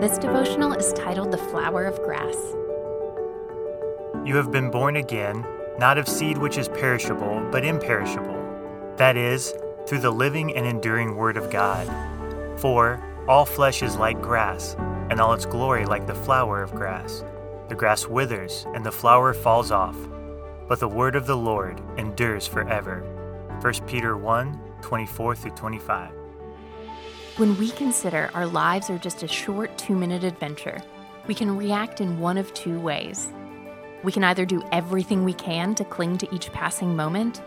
This devotional is titled The Flower of Grass. You have been born again, not of seed which is perishable, but imperishable. That is, through the living and enduring Word of God. For all flesh is like grass, and all its glory like the flower of grass. The grass withers, and the flower falls off, but the word of the Lord endures forever. 1 Peter 1 24 through 25. When we consider our lives are just a short two minute adventure, we can react in one of two ways. We can either do everything we can to cling to each passing moment,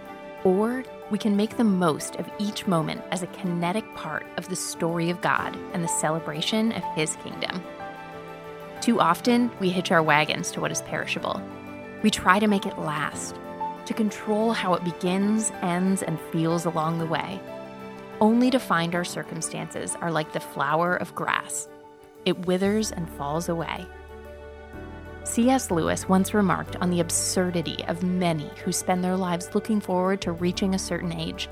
or we can make the most of each moment as a kinetic part of the story of God and the celebration of His kingdom. Too often, we hitch our wagons to what is perishable. We try to make it last, to control how it begins, ends, and feels along the way, only to find our circumstances are like the flower of grass. It withers and falls away. C.S. Lewis once remarked on the absurdity of many who spend their lives looking forward to reaching a certain age,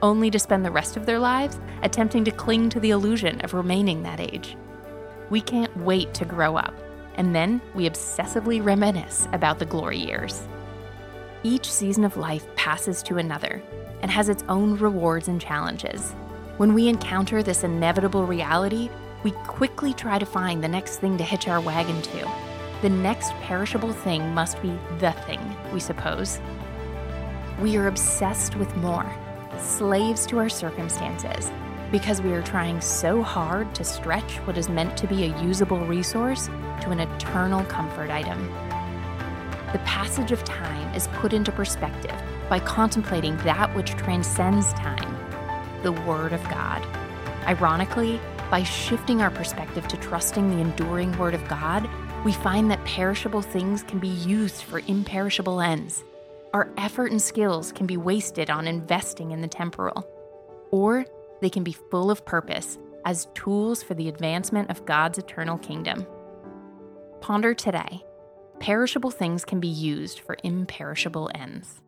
only to spend the rest of their lives attempting to cling to the illusion of remaining that age. We can't wait to grow up, and then we obsessively reminisce about the glory years. Each season of life passes to another and has its own rewards and challenges. When we encounter this inevitable reality, we quickly try to find the next thing to hitch our wagon to the next perishable thing must be the thing, we suppose. We are obsessed with more, slaves to our circumstances, because we are trying so hard to stretch what is meant to be a usable resource to an eternal comfort item. The passage of time is put into perspective by contemplating that which transcends time, the Word of God. Ironically, by shifting our perspective to trusting the enduring Word of God, we find that perishable things can be used for imperishable ends. Our effort and skills can be wasted on investing in the temporal, or they can be full of purpose as tools for the advancement of God's eternal kingdom. Ponder today perishable things can be used for imperishable ends.